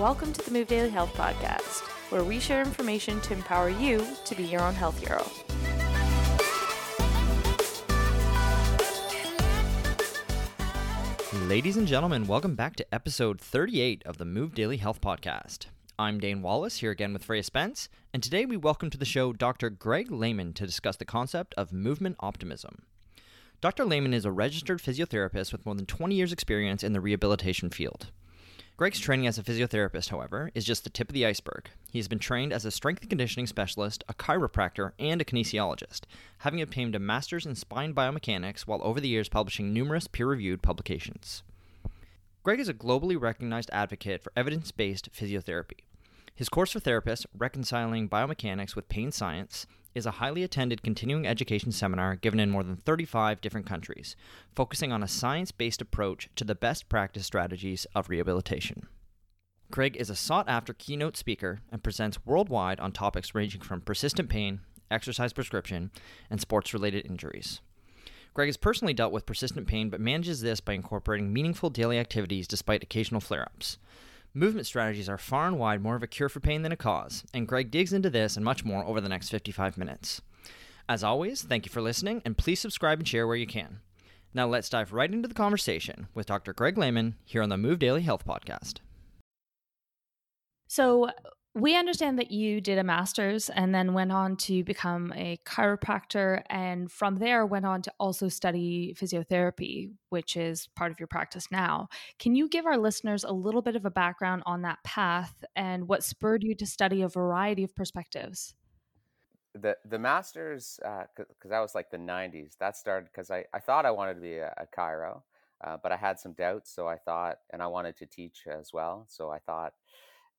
Welcome to the Move Daily Health Podcast, where we share information to empower you to be your own health hero. Ladies and gentlemen, welcome back to episode 38 of the Move Daily Health Podcast. I'm Dane Wallace here again with Freya Spence, and today we welcome to the show Dr. Greg Lehman to discuss the concept of movement optimism. Dr. Lehman is a registered physiotherapist with more than 20 years' experience in the rehabilitation field. Greg's training as a physiotherapist, however, is just the tip of the iceberg. He has been trained as a strength and conditioning specialist, a chiropractor, and a kinesiologist, having obtained a master's in spine biomechanics while over the years publishing numerous peer reviewed publications. Greg is a globally recognized advocate for evidence based physiotherapy. His course for therapists, Reconciling Biomechanics with Pain Science, is a highly attended continuing education seminar given in more than 35 different countries, focusing on a science based approach to the best practice strategies of rehabilitation. Greg is a sought after keynote speaker and presents worldwide on topics ranging from persistent pain, exercise prescription, and sports related injuries. Greg has personally dealt with persistent pain but manages this by incorporating meaningful daily activities despite occasional flare ups. Movement strategies are far and wide more of a cure for pain than a cause, and Greg digs into this and much more over the next 55 minutes. As always, thank you for listening, and please subscribe and share where you can. Now let's dive right into the conversation with Dr. Greg Lehman here on the Move Daily Health Podcast. So, we understand that you did a master's and then went on to become a chiropractor, and from there went on to also study physiotherapy, which is part of your practice now. Can you give our listeners a little bit of a background on that path and what spurred you to study a variety of perspectives? The the master's because uh, that was like the '90s. That started because I, I thought I wanted to be a, a chiro, uh, but I had some doubts. So I thought, and I wanted to teach as well. So I thought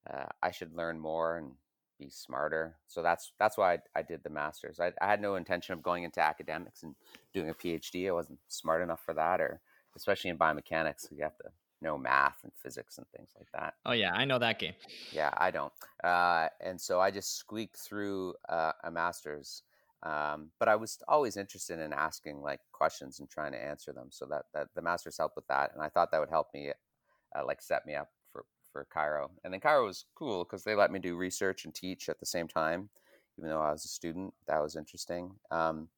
uh, I should learn more and be smarter. So that's that's why I, I did the masters. I, I, had no intention of going into academics and doing a PhD. I wasn't smart enough for that, or especially in biomechanics, you have to know math and physics and things like that. Oh yeah, I know that game. Yeah, I don't. Uh, and so I just squeaked through uh, a master's. Um, but I was always interested in asking like questions and trying to answer them. So that, that the masters helped with that, and I thought that would help me, uh, like set me up for chiro. And then chiro was cool because they let me do research and teach at the same time, even though I was a student. That was interesting. Um,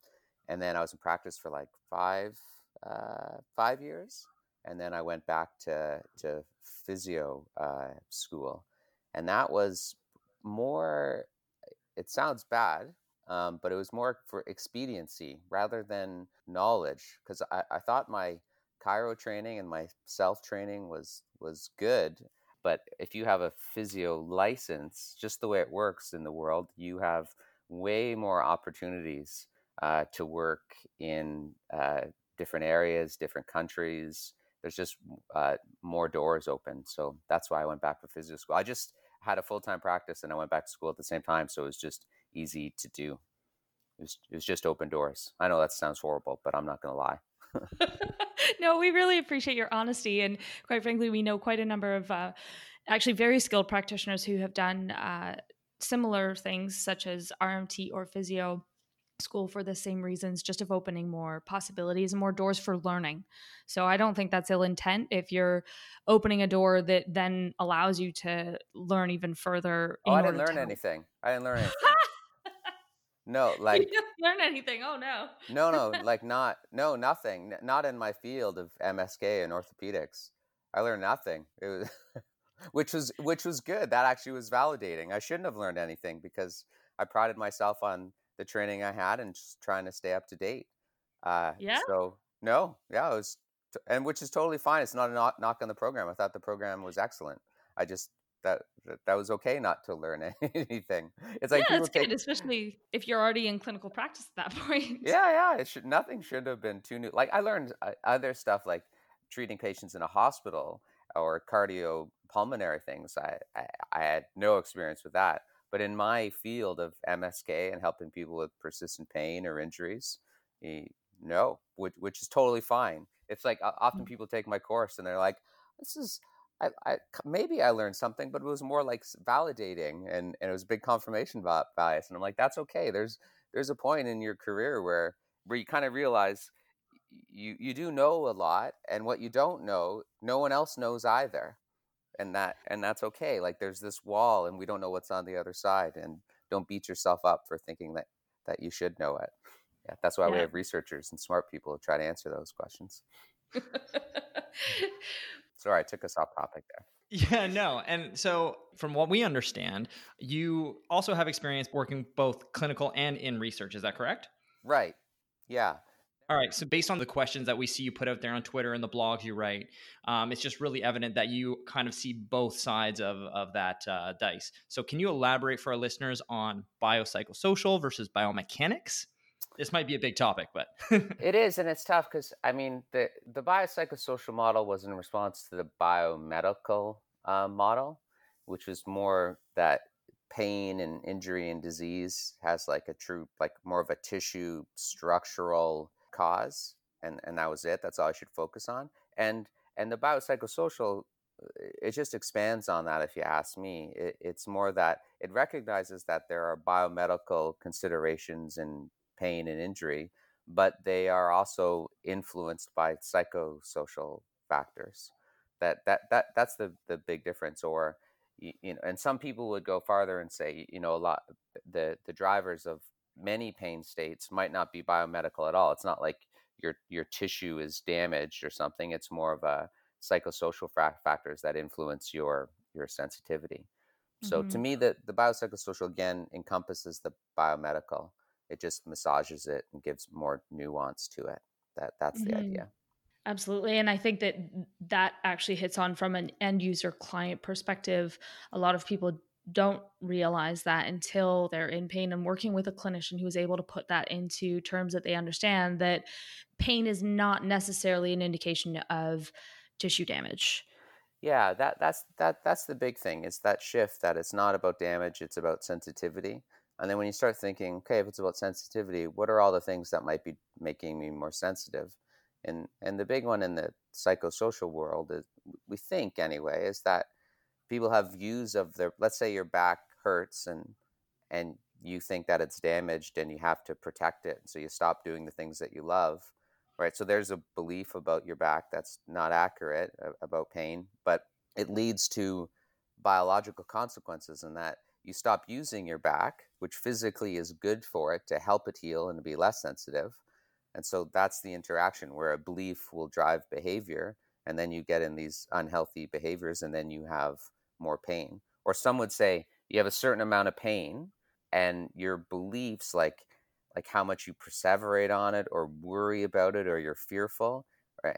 and then I was in practice for like five uh, five years, and then I went back to to physio uh, school, and that was more. It sounds bad, um, but it was more for expediency rather than knowledge because I, I thought my chiro training and my self training was was good but if you have a physio license, just the way it works in the world, you have way more opportunities uh, to work in uh, different areas, different countries. There's just uh, more doors open. So that's why I went back to physio school. I just had a full time practice and I went back to school at the same time. So it was just easy to do. It was, it was just open doors. I know that sounds horrible, but I'm not going to lie. no, we really appreciate your honesty. And quite frankly, we know quite a number of uh, actually very skilled practitioners who have done uh, similar things, such as RMT or physio school for the same reasons, just of opening more possibilities and more doors for learning. So I don't think that's ill intent if you're opening a door that then allows you to learn even further. Oh, I didn't learn anything. I didn't learn anything. No, like you didn't learn anything. Oh no. no, no, like not no nothing. Not in my field of MSK and orthopedics. I learned nothing. It was which was which was good. That actually was validating. I shouldn't have learned anything because I prided myself on the training I had and just trying to stay up to date. Uh, yeah. So no, yeah, it was, t- and which is totally fine. It's not a knock, knock on the program. I thought the program was excellent. I just that that was okay not to learn anything. It's like yeah, it's take, good, especially if you're already in clinical practice at that point. Yeah, yeah. It should nothing should have been too new. Like I learned uh, other stuff like treating patients in a hospital or cardiopulmonary things. I, I I had no experience with that. But in my field of MSK and helping people with persistent pain or injuries, no, which, which is totally fine. It's like often mm. people take my course and they're like, "This is I, I, maybe I learned something, but it was more like validating and, and it was a big confirmation bias. And I'm like, that's okay. There's there's a point in your career where where you kind of realize you you do know a lot, and what you don't know, no one else knows either. and that and that's okay like there's this wall and we don't know what's on the other side and don't beat yourself up for thinking that that you should know it yeah that's why yeah. we have researchers and smart people to try to answer those questions mm. Sorry i took us off topic there yeah, no. And so, from what we understand, you also have experience working both clinical and in research. Is that correct? Right. Yeah. All right. So, based on the questions that we see you put out there on Twitter and the blogs you write, um, it's just really evident that you kind of see both sides of, of that uh, dice. So, can you elaborate for our listeners on biopsychosocial versus biomechanics? This might be a big topic, but it is, and it's tough because I mean the the biopsychosocial model was in response to the biomedical uh, model, which was more that pain and injury and disease has like a true like more of a tissue structural cause and and that was it that's all i should focus on and and the biopsychosocial it just expands on that if you ask me it, it's more that it recognizes that there are biomedical considerations in pain and injury but they are also influenced by psychosocial factors. That that that that's the the big difference or you, you know and some people would go farther and say you know a lot the the drivers of many pain states might not be biomedical at all. It's not like your your tissue is damaged or something. It's more of a psychosocial factors that influence your your sensitivity. So mm-hmm. to me the the biopsychosocial again encompasses the biomedical it just massages it and gives more nuance to it that that's mm-hmm. the idea Absolutely. And I think that that actually hits on from an end user client perspective. A lot of people don't realize that until they're in pain and working with a clinician who is able to put that into terms that they understand that pain is not necessarily an indication of tissue damage. Yeah, that that's that that's the big thing. It's that shift that it's not about damage, it's about sensitivity. And then when you start thinking, okay, if it's about sensitivity, what are all the things that might be making me more sensitive? and and the big one in the psychosocial world is we think anyway is that people have views of their let's say your back hurts and and you think that it's damaged and you have to protect it so you stop doing the things that you love right so there's a belief about your back that's not accurate about pain but it leads to biological consequences in that you stop using your back which physically is good for it to help it heal and to be less sensitive and so that's the interaction where a belief will drive behavior. And then you get in these unhealthy behaviors and then you have more pain. Or some would say you have a certain amount of pain and your beliefs, like, like how much you perseverate on it or worry about it or you're fearful.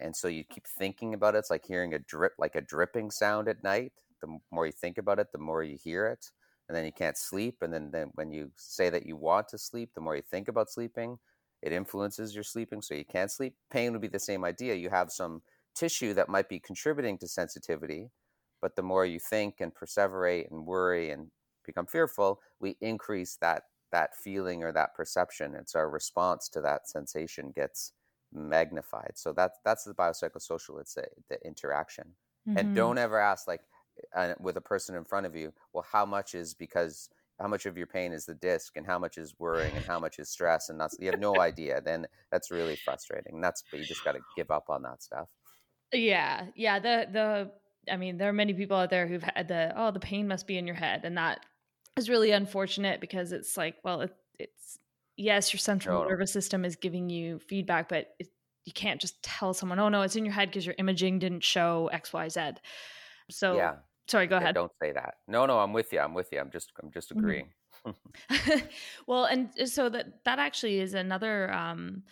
And so you keep thinking about it. It's like hearing a drip, like a dripping sound at night. The more you think about it, the more you hear it. And then you can't sleep. And then, then when you say that you want to sleep, the more you think about sleeping, it influences your sleeping, so you can't sleep. Pain would be the same idea. You have some tissue that might be contributing to sensitivity, but the more you think and perseverate and worry and become fearful, we increase that that feeling or that perception. it's our response to that sensation gets magnified. So that's that's the biopsychosocial. It's the, the interaction. Mm-hmm. And don't ever ask like with a person in front of you, well, how much is because how much of your pain is the disc and how much is worrying and how much is stress and that's you have no idea then that's really frustrating. That's but you just got to give up on that stuff. Yeah yeah the the i mean there are many people out there who've had the oh the pain must be in your head and that is really unfortunate because it's like well it, it's yes your central nervous system is giving you feedback but it, you can't just tell someone oh no it's in your head because your imaging didn't show xyz so yeah sorry go ahead don't say that no no i'm with you i'm with you i'm just i'm just mm-hmm. agreeing mm-hmm. well and uh, so that that actually is another um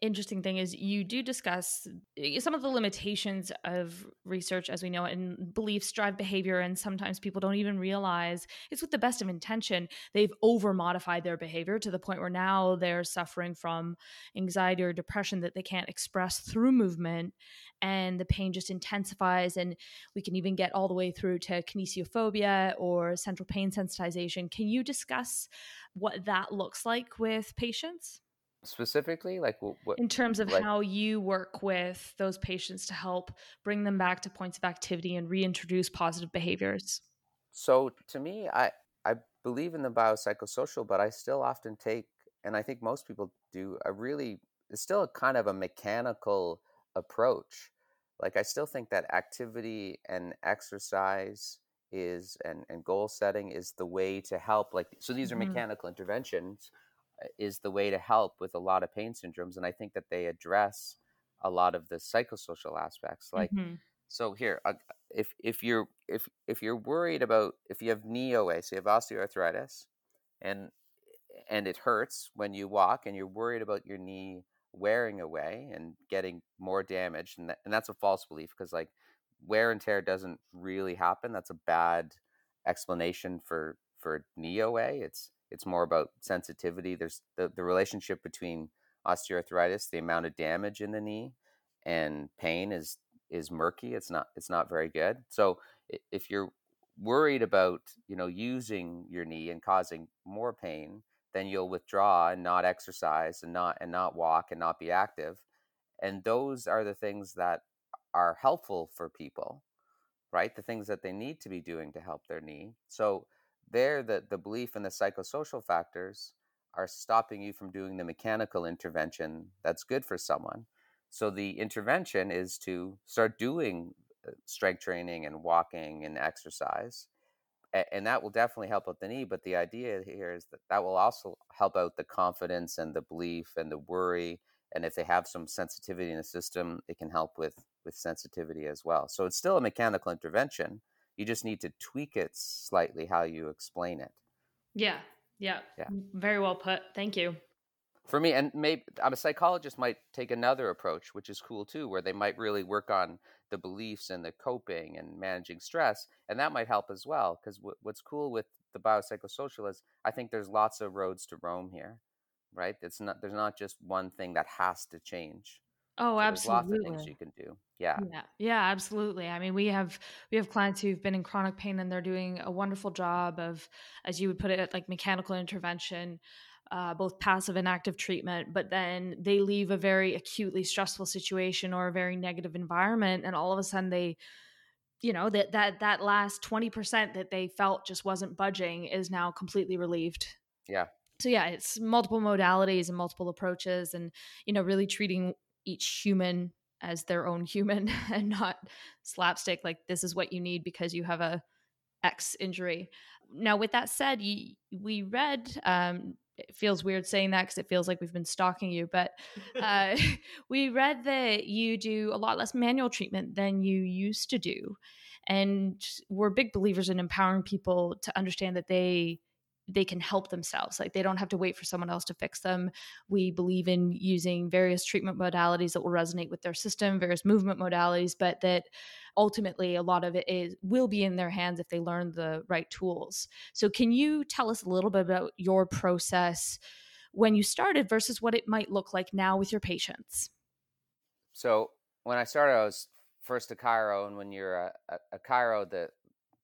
interesting thing is you do discuss eh, some of the limitations of research as we know it and beliefs drive behavior and sometimes people don't even realize it's with the best of intention. They've over modified their behavior to the point where now they're suffering from anxiety or depression that they can't express through movement and the pain just intensifies and we can even get all the way through to kinesiophobia or central pain sensitization. Can you discuss what that looks like with patients specifically? Like what, in terms of like, how you work with those patients to help bring them back to points of activity and reintroduce positive behaviors? So to me i i believe in the biopsychosocial but i still often take and i think most people do a really it's still a kind of a mechanical approach. Like I still think that activity and exercise is and, and goal setting is the way to help like so these are Mhm. mechanical interventions is the way to help with a lot of pain syndromes and i think that they address a lot of the psychosocial aspects like Mhm. so here if if you're if if you're worried about if you have knee OA so you have osteoarthritis and and it hurts when you walk and you're worried about your knee wearing away and getting more damage and, that, and that's a false belief because like wear and tear doesn't really happen that's a bad explanation for for knee OA it's it's more about sensitivity there's the, the relationship between osteoarthritis the amount of damage in the knee and pain is is murky it's not it's not very good. So if you're worried about you know using your knee and causing more pain then you'll withdraw and not exercise and not and not walk and not be active. And those are the things that are helpful for people right? The things that they need to be doing to help their knee. So there the the belief and the psychosocial factors are stopping you from doing the mechanical intervention that's good for someone. So the intervention is to start doing uh, strength training and walking and exercise and that will definitely help out the knee but the idea here is that that will also help out the confidence and the belief and the worry and if they have some sensitivity in the system it can help with with sensitivity as well. So it's still a mechanical intervention you just need to tweak it slightly how you explain it Yeah. Yeah. Yeah. Very well put. Thank you. for me and maybe I'm a psychologist might take another approach which is cool too where they might really work on the beliefs and the coping and managing stress and that might help as well because w- what's cool with the biopsychosocial is i think there's lots of roads to rome here right it's not there's not just one thing that has to change Oh, so there's lots of absolutely. things you can do yeah Yeah, yeah, absolutely. I mean, we have we have clients who've been in chronic pain and they're doing a wonderful job of, as you would put it, like mechanical intervention, uh, both passive and active treatment. But then they leave a very acutely stressful situation or a very negative environment, and all of a sudden they, you know, that that that last twenty percent that they felt just wasn't budging is now completely relieved. yeah So yeah, it's multiple modalities and multiple approaches, and you know, really treating each human as their own human and not slapstick like this is what you need because you have a X injury. Now, with that said, you, we read. Um, it feels weird saying that because it feels like we've been stalking you, but uh, we read that you do a lot less manual treatment than you used to do, and we're big believers in empowering people to understand that they they can help themselves like they don't have to wait for someone else to fix them. We believe in using various treatment modalities that will resonate with their system various movement modalities but that ultimately a lot of it is will be in their hands if they learn the right tools. So can you tell us a little bit about your process when you started versus what it might look like now with your patients? So when I started, I was first a chiro, and when you're a, a, a chiro, the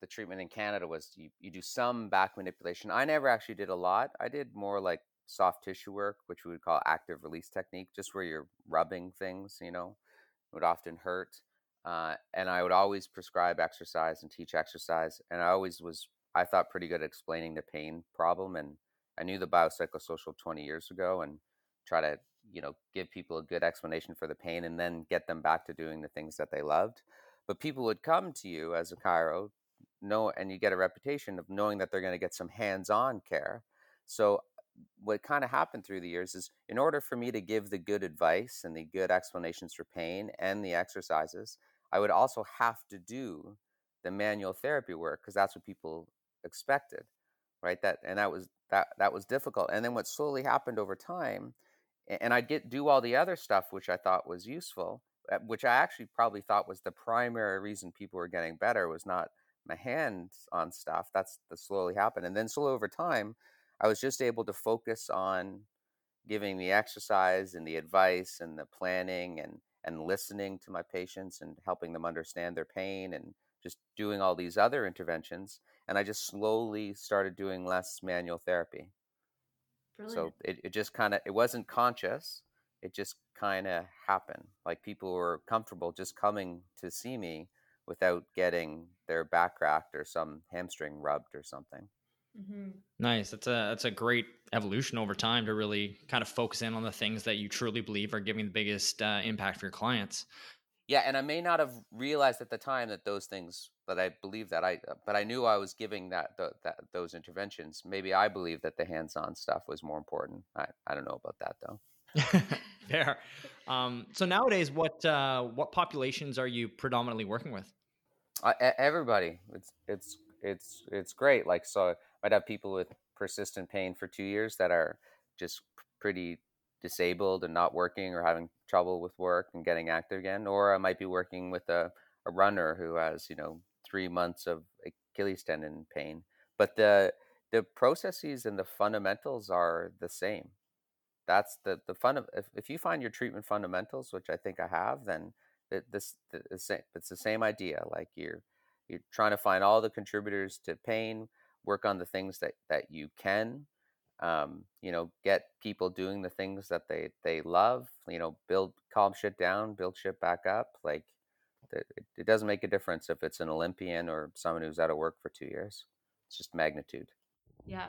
the treatment in Canada was you, you do some back manipulation. I never actually did a lot. I did more like soft tissue work, which we would call active release technique, just where you're rubbing things. You know, it would often hurt, uh, and I would always prescribe exercise and teach exercise, and I always was I thought pretty good at explaining the pain problem, and I knew the biopsychosocial 20 years ago, and try to you know give people a good explanation for the pain and then get them back to doing the things that they loved but people would come to you as a chiro know and you get a reputation of knowing that they're going to get some hands-on care. So what kind of happened through the years is in order for me to give the good advice and the good explanations for pain and the exercises i would also have to do the manual therapy work because that's what people expected right? That and that was that that was difficult. And then what slowly happened over time and I'd get do all the other stuff which I thought was useful, uh, which I actually probably thought was the primary reason people were getting better was not my hands on stuff. That's that slowly happened, and then slowly over time, I was just able to focus on giving the exercise and the advice and the planning and and listening to my patients and helping them understand their pain and just doing all these other interventions and i just slowly started doing less manual therapy so it, it just kind of it wasn't conscious it just kind of happened like people were comfortable just coming to see me without getting their back cracked or some hamstring rubbed or something Mhm. Nice. That's a that's a great evolution over time to really kind of focus in on the things that you truly believe are giving the biggest uh, impact for your clients. yeah and i may not have realized at the time that those things that i believe that i but i knew i was giving that, the, that those interventions maybe i believe that the hands-on stuff was more important i, I don't know about that though Fair. Um, so nowadays, what uh, what populations are you predominantly working with? Uh, everybody. It's it's it's it's great. Like so, I might have people with persistent pain for two years that are just pretty disabled and not working or having trouble with work and getting active again. Or I might be working with a, a runner who has you know three months of Achilles tendon pain. But the the processes and the fundamentals are the same that's the the fun of if, if you find your treatment fundamentals which i think i have then it, this the same it's the same idea like you're you're trying to find all the contributors to pain work on the things that that you can um, you know get people doing the things that they they love you know build calm shit down build shit back up like it, it doesn't make a difference if it's an olympian or someone who's out of work for two years. It's just magnitude. Yeah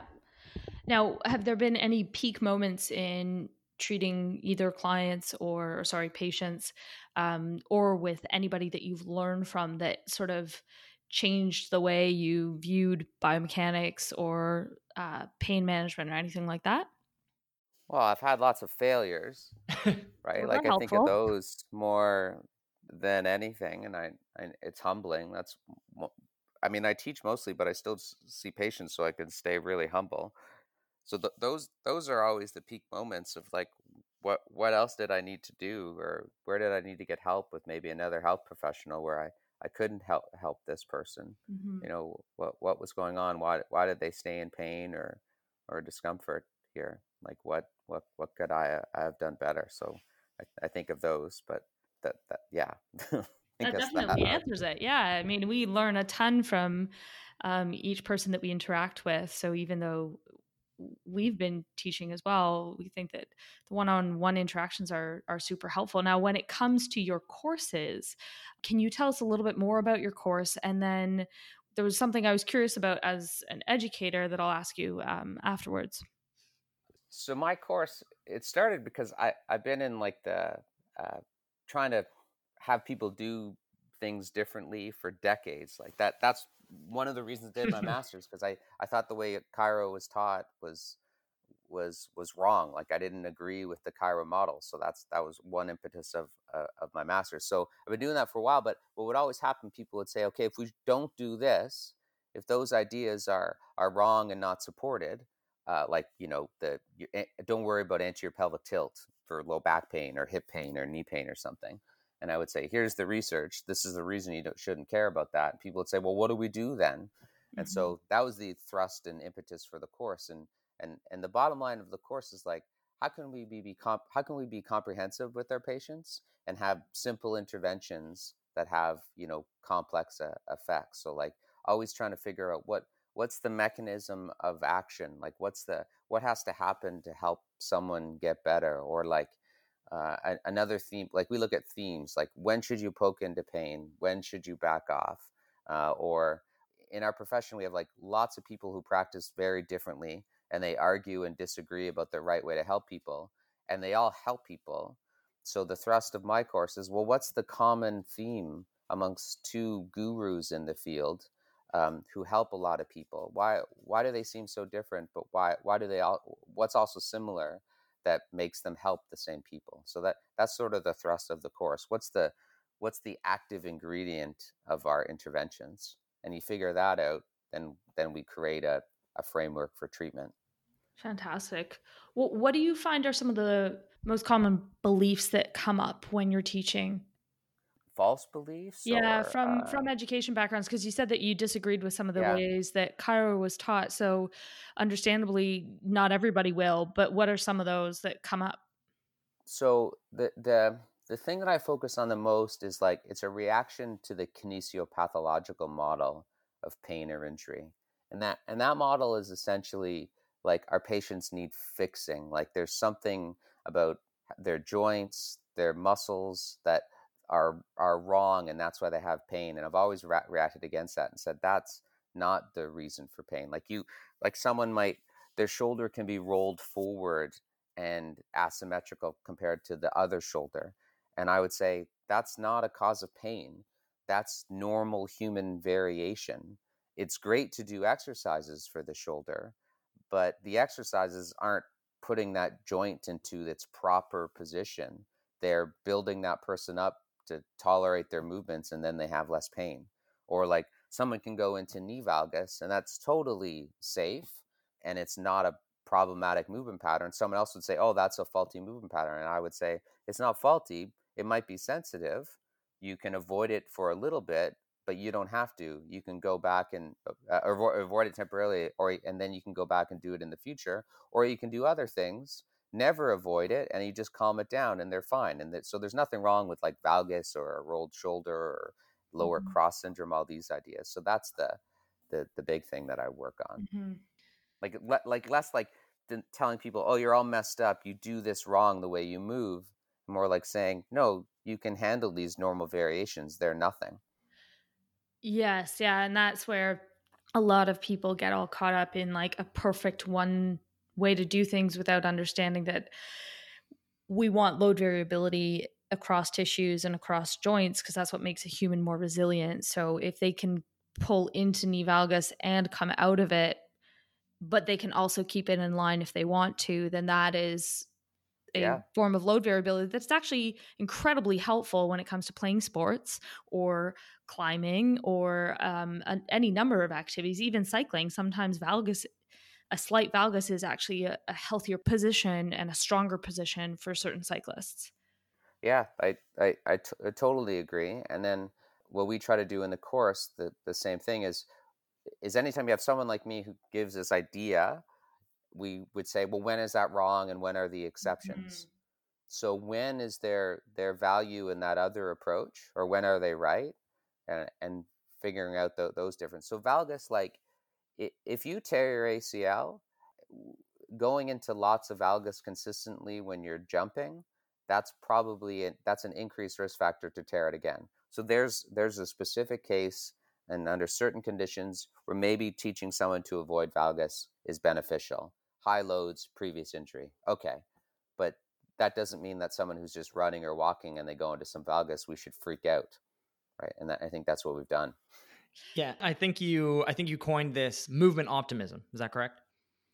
now, have there been any peak moments in treating either clients or, sorry, patients, um, or with anybody that you've learned from that sort of changed the way you viewed biomechanics or uh, pain management or anything like that? Well, I've had lots of failures, right? like I helpful. think of those more than anything, and I, I, it's humbling. That's, I mean, I teach mostly, but I still see patients, so I can stay really humble. So th- those those are always the peak moments of like what what else did I need to do or where did I need to get help with maybe another health professional where I I couldn't help help this person? Mm-hmm. you know what what was going on? Why why did they stay in pain or or discomfort here? Like what what what could I, I have done better? So I, I think of those but that that yeah that definitely that. answers it yeah I mean we learn a ton from um, each person that we interact with so even though we've been teaching as well we think that the one-on-one interactions are are super helpful. Now when it comes to your courses can you tell us a little bit more about your course? And then there was something i was curious about as an educator that i'll ask you um, afterwards. So my course it started because i i've been in like the uh, trying to have people do things differently for decades like that that's one of the reasons I did my master's because I, I thought the way chiro was taught was was was wrong. Like I didn't agree with the chiro model, so that's that was one impetus of uh, of my master's. So I've been doing that for a while. But what would always happen? People would say, okay, if we don't do this, if those ideas are are wrong and not supported, uh, like you know the you, eh, don't worry about anterior pelvic tilt for low back pain or hip pain or knee pain or something and I would say, here's the research. This is the reason you shouldn't care about that. And people would say, well, what do we do then? Mm-hmm. And so that was the thrust and impetus for the course. And and and the bottom line of the course is like, how can we be, be comp- how can we be comprehensive with our patients and have simple interventions that have you know complex uh, effects? So like always trying to figure out what what's the mechanism of action like what's the what has to happen to help someone get better or like uh, another theme like we look at themes like when should you poke into pain? When should you back off? Uh, or in our profession we have like lots of people who practice very differently and they argue and disagree about the right way to help people and they all help people. So the thrust of my course is well what's the common theme amongst two gurus in the field um, who help a lot of people? Why why do they seem so different but why why do they all what's also similar that makes them help the same people. So that that's sort of the thrust of the course. What's the what's the active ingredient of our interventions? And you figure that out, then then we create a, a framework for treatment. Fantastic. Well, what do you find are some of the most common beliefs that come up when you're teaching? False beliefs? Yeah, or, from uh, from education backgrounds because you said that you disagreed with some of the Yeah. ways that chiro was taught. So, understandably, not everybody will. But what are some of those that come up? so the the the thing that I focus on the most is like it's a reaction to the kinesiopathological model of pain or injury. And that and that model is essentially like our patients need fixing. Like there's something about their joints, their muscles that are are wrong and that's why they have pain and i've always reacted against that and said that's not the reason for pain like you like someone might their shoulder can be rolled forward and asymmetrical compared to the other shoulder and i would say that's not a cause of pain. That's normal human variation. It's great to do exercises for the shoulder, but the exercises aren't putting that joint into its proper position. They're building that person up to tolerate their movements and then they have less pain. Or like someone can go into knee valgus and that's totally safe and it's not a problematic movement pattern. Someone else would say, "Oh, that's a faulty movement pattern." And I would say, "It's not faulty. It might be sensitive. You can avoid it for a little bit, but you don't have to. You can go back and uh, avoid it temporarily, or and then you can go back and do it in the future, or you can do other things. Never avoid it, and you just calm it down, and they're fine. And that, so there's nothing wrong with like valgus or a rolled shoulder or lower mm-hmm. cross syndrome, all these ideas. So that's the the the big thing that I work on. Mm-hmm. Like le- like less like telling people, "Oh, you're all messed up. You do this wrong the way you move." More like saying, "No, you can handle these normal variations. They're nothing." Yes, yeah, and that's where a lot of people get all caught up in like a perfect one way to do things without understanding that we want load variability across tissues and across joints because that's what makes a human more resilient. So if they can pull into knee valgus and come out of it, but they can also keep it in line if they want to, then that is a yeah. form of load variability that's actually incredibly helpful when it comes to playing sports or climbing or um, any number of activities, even cycling. Sometimes valgus, a slight valgus is actually a, a healthier position and a stronger position for certain cyclists. Yeah, I, I, I, t- I totally agree. And then what we try to do in the course, the, the same thing is, is anytime you have someone like me who gives this idea, we would say, well, when is that wrong and when are the exceptions? Mm-hmm. So when is there their value in that other approach, or when are they right, and and figuring out the, those differences. So valgus, like, if you tear your ACL, going into lots of valgus consistently when you're jumping, that's probably a, that's an increased risk factor to tear it again. So there's there's a specific case and under certain conditions where maybe teaching someone to avoid valgus is beneficial high loads, previous injury. Okay. But that doesn't mean that someone who's just running or walking and they go into some valgus, we should freak out. Right. And that, I think that's what we've done. Yeah. I think you, I think you coined this movement optimism. Is that correct?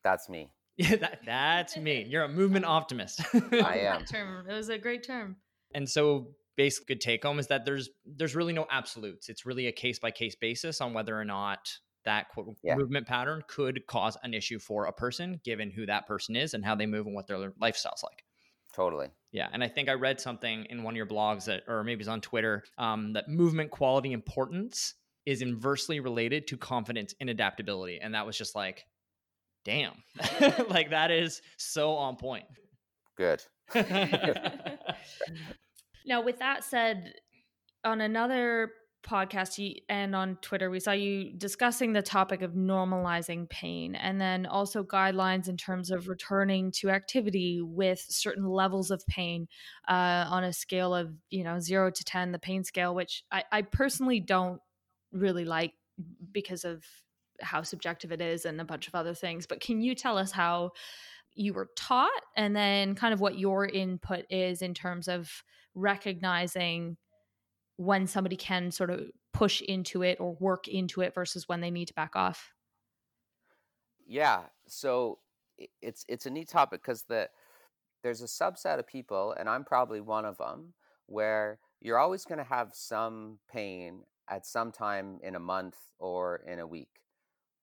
That's me. Yeah, that, that's me. You're a movement optimist. I am. term. It was a great term. And so basic good take home is that there's there's really no absolutes. It's really a case by case basis on whether or not that quote yeah. movement pattern could cause an issue for a person given who that person is and how they move and what their lifestyle's like totally yeah and i think i read something in one of your blogs that or maybe it's on twitter um, that movement quality importance is inversely related to confidence and adaptability and that was just like damn. Like that is so on point. Good. Now with that said on another podcast and on Twitter, we saw you discussing the topic of normalizing pain and then also guidelines in terms of returning to activity with certain levels of pain uh, on a scale of, you know, zero to 10, the pain scale, which I, I personally don't really like because of how subjective it is and a bunch of other things. But can you tell us how you were taught and then kind of what your input is in terms of recognizing when somebody can sort of push into it or work into it versus when they need to back off? Yeah, so it's it's a neat topic because the there's a subset of people, and I'm probably one of them, where you're always going to have some pain at some time in a month or in a week,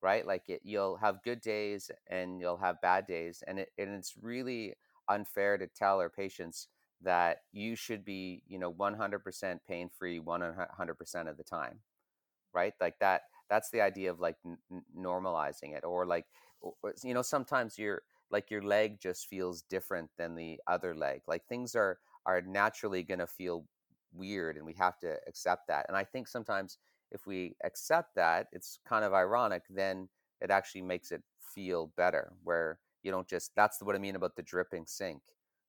right? Like it, you'll have good days and you'll have bad days, and it, and it's really unfair to tell our patients that you should be you know 100% pain free 100% of the time right like that that's the idea of like n- normalizing it or like you know sometimes your like your leg just feels different than the other leg like things are are naturally going to feel weird and we have to accept that and i think sometimes if we accept that it's kind of ironic then it actually makes it feel better where you don't just that's what i mean about the dripping sink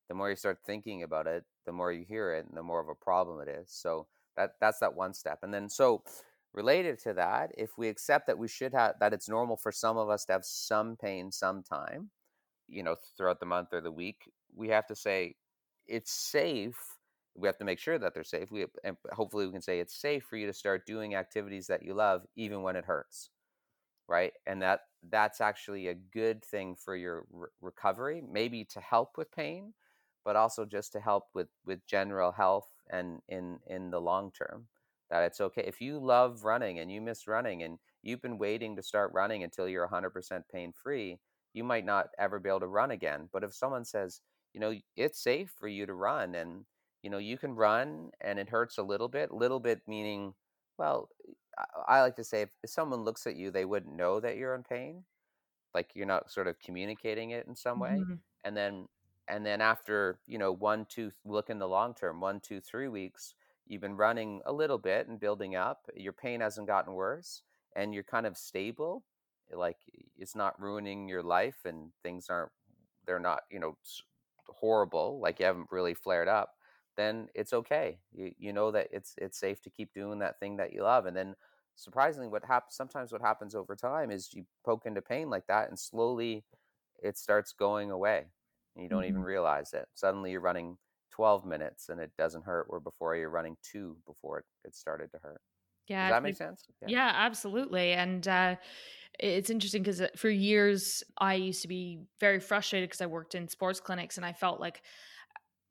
the more you start thinking about it, the more you hear it, and the more of a problem it is. So that that's that one step. And then so related to that, if we accept that we should have that it's normal for some of us to have some pain sometime, you know, throughout the month or the week, we have to say it's safe we have to make sure that they're safe. We and hopefully we can say it's safe for you to start doing activities that you love even when it hurts. Right? And that that's actually a good thing for your re- recovery, maybe to help with pain, but also just to help with with general health and in in the long term that it's okay if you love running and you miss running and you've been waiting to start running until you're 100% pain free you might not ever be able to run again but if someone says you know it's safe for you to run and you know you can run and it hurts a little bit little bit meaning well i, like to say if, if someone looks at you they wouldn't know that you're in pain like you're not sort of communicating it in some way mm-hmm. and then and then after you know one two look in the long term one two three weeks you've been running a little bit and building up your pain hasn't gotten worse and you're kind of stable like it's not ruining your life and things aren't they're not you know horrible like you haven't really flared up then it's okay. You, you know that it's it's safe to keep doing that thing that you love and then surprisingly what happens sometimes what happens over time is you poke into pain like that and slowly it starts going away and you don't mm-hmm. even realize it. Suddenly you're running 12 minutes and it doesn't hurt where before you're running two before it, it started to hurt. Yeah does that make sense? Yeah, yeah absolutely and uh, it's interesting because uh, for years i used to be very frustrated because i worked in sports clinics and i felt like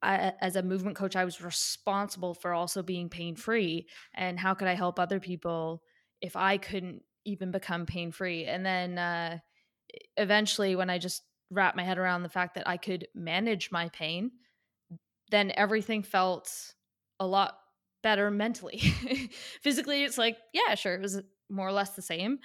I, as a movement coach i was responsible for also being pain free and how could i help other people if i couldn't even become pain free and then uh, eventually when i just wrapped my head around the fact that i could manage my pain then everything felt a lot better mentally. Physically, it's like, yeah, sure, it was more or less the same,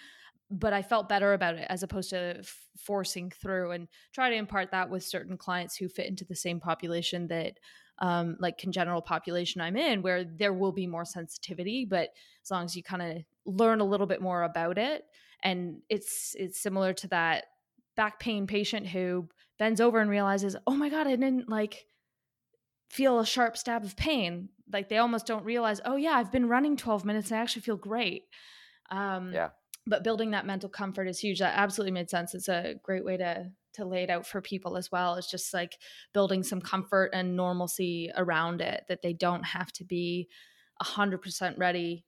but I felt better about it as opposed to f- forcing through and try to impart that with certain clients who fit into the same population that um, like congenital population I'm in, where there will be more sensitivity, but as long as you kind of learn a little bit more about it, and it's it's similar to that back pain patient who bends over and realizes, oh my god, I didn't like feel a sharp stab of pain. Like they almost don't realize oh yeah i've been running 12 minutes and i actually feel great. Um yeah but building that mental comfort is huge that absolutely made sense it's a great way to to lay it out for people as well it's just like building some comfort and normalcy around it that they don't have to be 100% ready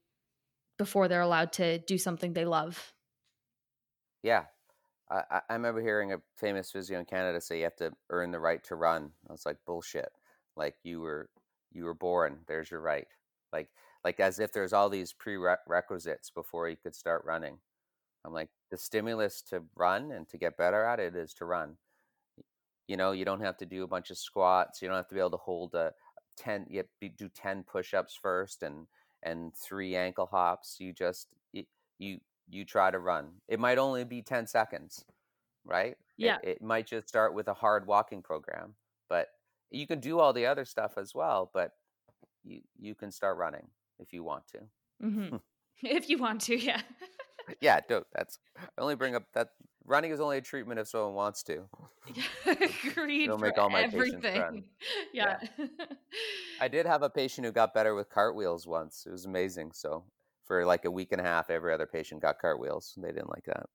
before they're allowed to do something they love. Yeah. I, I remember hearing a famous physio in Canada say you have to earn the right to run. I was like, bullshit. Like you were you were born there's your right. Like like as if there's all these prerequisites before you could start running i'm like the stimulus to run and to get better at it is to run you know you don't have to do a bunch of squats you don't have to be able to hold a 10 you do 10 push-ups first and and three ankle hops you just you you try to run it might only be 10 seconds right yeah it, it might just start with a hard walking program but you can do all the other stuff as well, but you you can start running if you want to. Mm-hmm. if you want to, yeah. yeah, do, that's I only bring up that running is only a treatment if someone wants to. Agreed. Don't make all my everything. patients run. Yeah. yeah. I did have a patient who got better with cartwheels once. It was amazing. So for like a week and a half, every other patient got cartwheels. They didn't like that.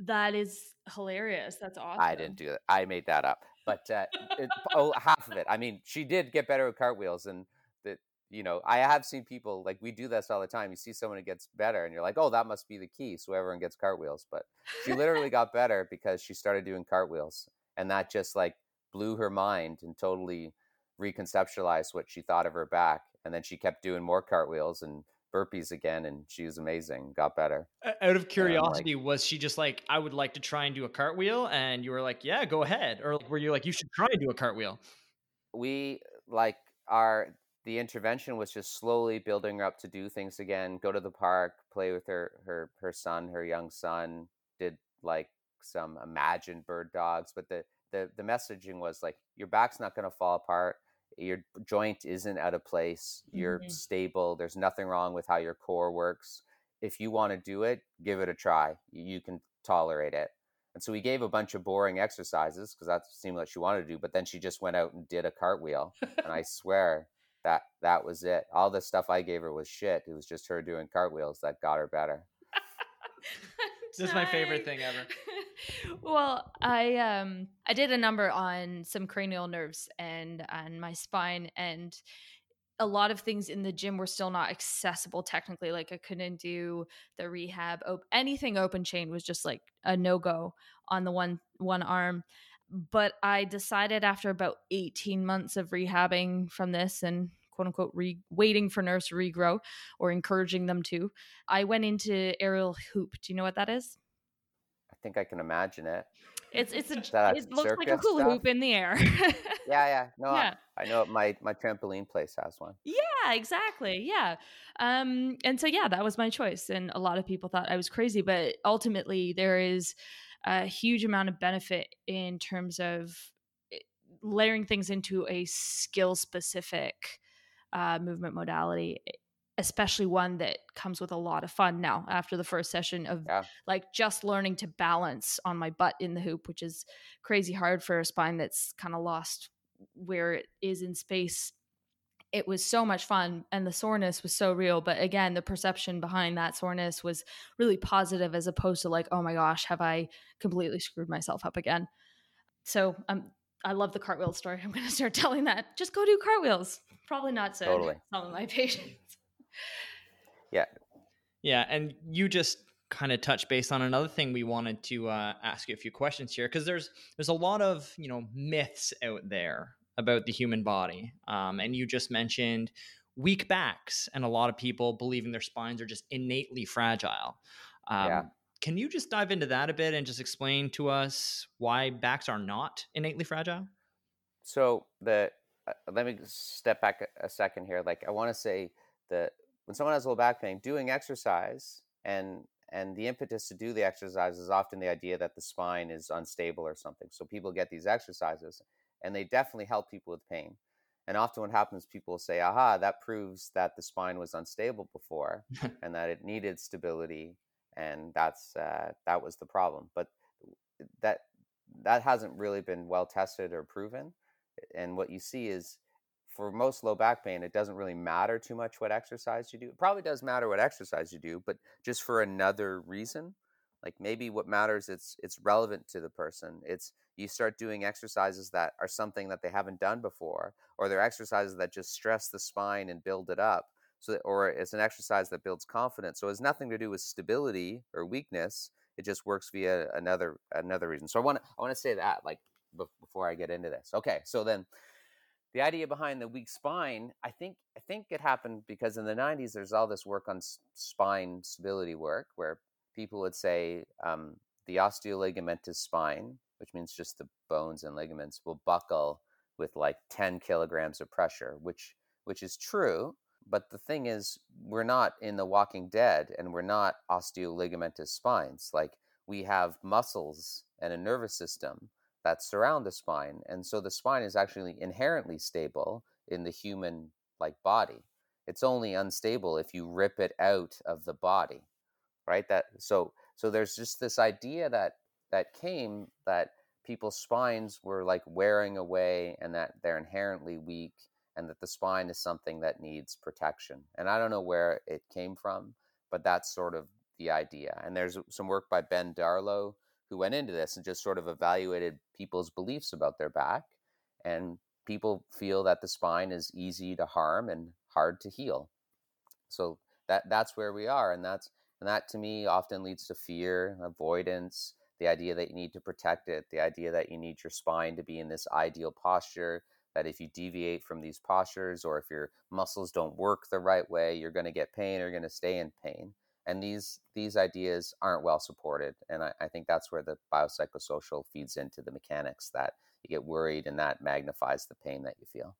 That is hilarious. That's awesome. I didn't do that. I made that up but uh, it, oh, half of it. I mean, she did get better with cartwheels, and you know, I have seen people like we do this all the time. You see someone who gets better, and you're like, oh, that must be the key, so everyone gets cartwheels. But she literally got better because she started doing cartwheels, and that just like blew her mind and totally reconceptualized what she thought of her back. And then she kept doing more cartwheels and burpees again and she was amazing got better out of curiosity like, was she just like i would like to try and do a cartwheel and you were like yeah go ahead or were you like you should try and do a cartwheel we like our the intervention was just slowly building her up to do things again go to the park play with her her her son her young son did like some imagined bird dogs but the the, the messaging was like your back's not going to fall apart your joint isn't out of place you're mm-hmm. stable there's nothing wrong with how your core works if you want to do it give it a try you can tolerate it and so we gave a bunch of boring exercises because that seemed like she wanted to do but then she just went out and did a cartwheel and i swear that that was it all the stuff i gave her was shit it was just her doing cartwheels that got her better this is my favorite thing ever well, I um I did a number on some cranial nerves and on my spine and a lot of things in the gym were still not accessible technically. Like I couldn't do the rehab. Op- anything open chain was just like a no go on the one one arm. But I decided after about 18 months of rehabbing from this and quote unquote re- waiting for nerves to regrow or encouraging them to, I went into aerial hoop. Do you know what that is? I think I can imagine it. It's it's a it looks like a hula hoop in the air. yeah, yeah. No, yeah. I, I, know my my trampoline place has one. Yeah, exactly. Yeah. Um and so yeah, that was my choice and a lot of people thought I was crazy, but ultimately there is a huge amount of benefit in terms of eh, layering things into a skill specific uh, movement modality eh, especially one that comes with a lot of fun now after the first session of yeah. like just learning to balance on my butt in the hoop which is crazy hard for a spine that's kind of lost where it is in space it was so much fun and the soreness was so real but again the perception behind that soreness was really positive as opposed to like oh my gosh have i completely screwed myself up again so um, i love the cartwheel story i'm going to start telling that just go do cartwheels probably not so totally. some of my patients yeah. Yeah. And you just kind of touch based on another thing we wanted to uh, ask you a few questions here because there's there's a lot of you know myths out there about the human body um, and you just mentioned weak backs and a lot of people believing their spines are just innately fragile um, yeah. can you just dive into that a bit and just explain to us why backs are not innately fragile so the uh, let me step back a, a second here like i want to say that when someone has a low back pain, doing exercise and and the impetus to do the exercise is often the idea that the spine is unstable or something. So people get these exercises and they definitely help people with pain. And often what happens, people say, aha, that proves that the spine was unstable before and that it needed stability. And that's, uh, that was the problem. But that, that hasn't really been well tested or proven. And what you see is for most low back pain, it doesn't really matter too much what exercise you do. It probably does matter what exercise you do, but just for another reason. Like maybe what matters it's it's relevant to the person. It's you start doing exercises that are something that they haven't done before, or they're exercises that just stress the spine and build it up. So, that, or it's an exercise that builds confidence. So it has nothing to do with stability or weakness. It just works via another another reason. So I want to I want to say that like before I get into this. Okay, so then the idea behind the weak spine, I think, I think it happened because in the '90s there's all this work on spine stability work where people would say um, the osteoligamentous spine, which means just the bones and ligaments, will buckle with like 10 kilograms of pressure, which which is true. But the thing is, we're not in The Walking Dead, and we're not osteoligamentous spines. Like we have muscles and a nervous system that surround the spine. And so the spine is actually inherently stable in the human like body. It's only unstable if you rip it out of the body. Right? That so so there's just this idea that that came that people's spines were like wearing away and that they're inherently weak and that the spine is something that needs protection. And I don't know where it came from, but that's sort of the idea. And there's some work by Ben Darlow who went into this and just sort of evaluated people's beliefs about their back. And people feel that the spine is easy to harm and hard to heal. So that that's where we are, and that's and that to me often leads to fear, avoidance, the idea that you need to protect it, the idea that you need your spine to be in this ideal posture. That if you deviate from these postures or if your muscles don't work the right way, you're going to get pain or you're going to stay in pain and these these ideas aren't well supported and I, I, think that's where the biopsychosocial feeds into the mechanics that you get worried and that magnifies the pain that you feel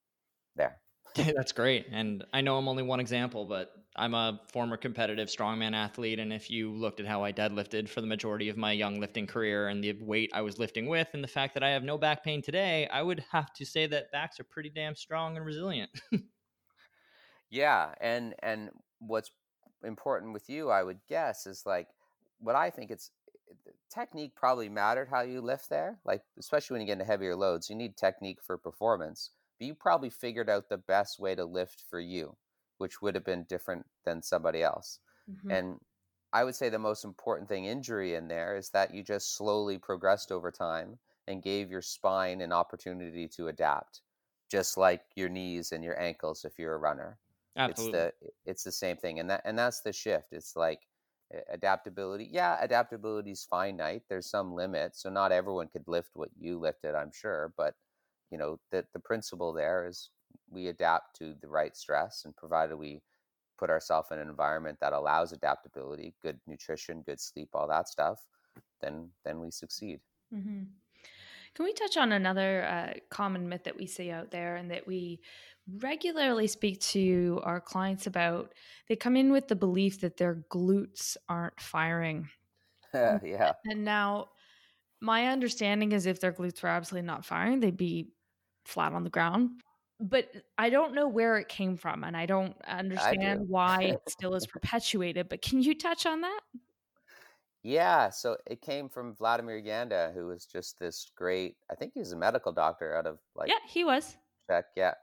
there that's great and i know i'm only one example but i'm a former competitive strongman athlete and if you looked at how i deadlifted for the majority of my young lifting career and the weight i was lifting with and the fact that i have no back pain today i would have to say that backs are pretty damn strong and resilient yeah and and what's important with you, I would guess, is like what I think it's eh, technique probably mattered how you lift there. Like, especially when you get into heavier loads, you need technique for performance. But you probably figured out the best way to lift for you, which would have been different than somebody else. Mm-hmm. And I would say the most important thing injury in there is that you just slowly progressed over time and gave your spine an opportunity to adapt just like your knees and your ankles if you're a runner. Absolutely. It's the it's the same thing, and that and that's the shift. It's like adaptability. Yeah, adaptability is finite. There's some limit, so not everyone could lift what you lifted, I'm sure. But you know, that the principle there is we adapt to the right stress, and provided we put ourselves in an environment that allows adaptability, good nutrition, good sleep, all that stuff, then then we succeed. Mm-hmm. Can we touch on another uh, common myth that we see out there and that we regularly speak to our clients about? They come in with the belief that their glutes aren't firing. yeah. And now, my understanding is if their glutes were absolutely not firing, they'd be flat on the ground. But I don't know where it came from, and I don't understand I do. why it still is perpetuated. But can you touch on that? Yeah, so it came from Vladimir Janda, who was just this great. I think he was a medical doctor out of like yeah, he was Czech, yeah,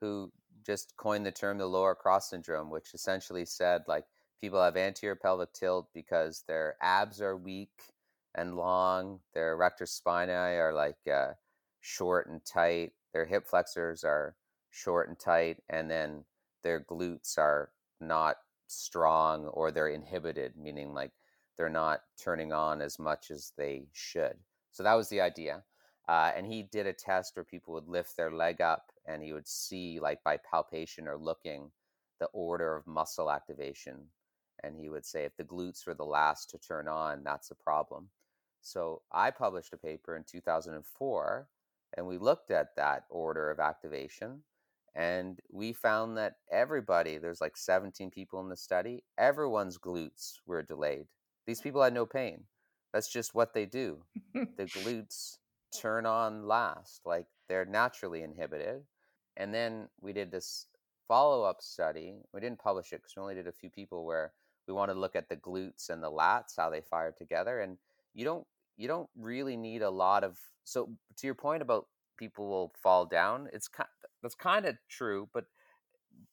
who just coined the term the lower cross syndrome, which essentially said like people have anterior pelvic tilt because their abs are weak and long, their erector spinae are like uh, short and tight, their hip flexors are short and tight, and then their glutes are not strong or they're inhibited, meaning like they're not turning on as much as they should. So that was the idea. Uh, and he did a test where people would lift their leg up and he would see, like by palpation or looking, the order of muscle activation. And he would say if the glutes were the last to turn on, that's a problem. So I published a paper in 2004 and we looked at that order of activation and we found that everybody, there's like 17 people in the study, everyone's glutes were delayed. These people had no pain. That's just what they do. the glutes turn on last, like they're naturally inhibited. And then we did this follow up study. We didn't publish it because we only did a few people where we wanted to look at the glutes and the lats, how they fire together. And you don't you don't really need a lot of so to your point about people will fall down, it's kind that's kind of true, but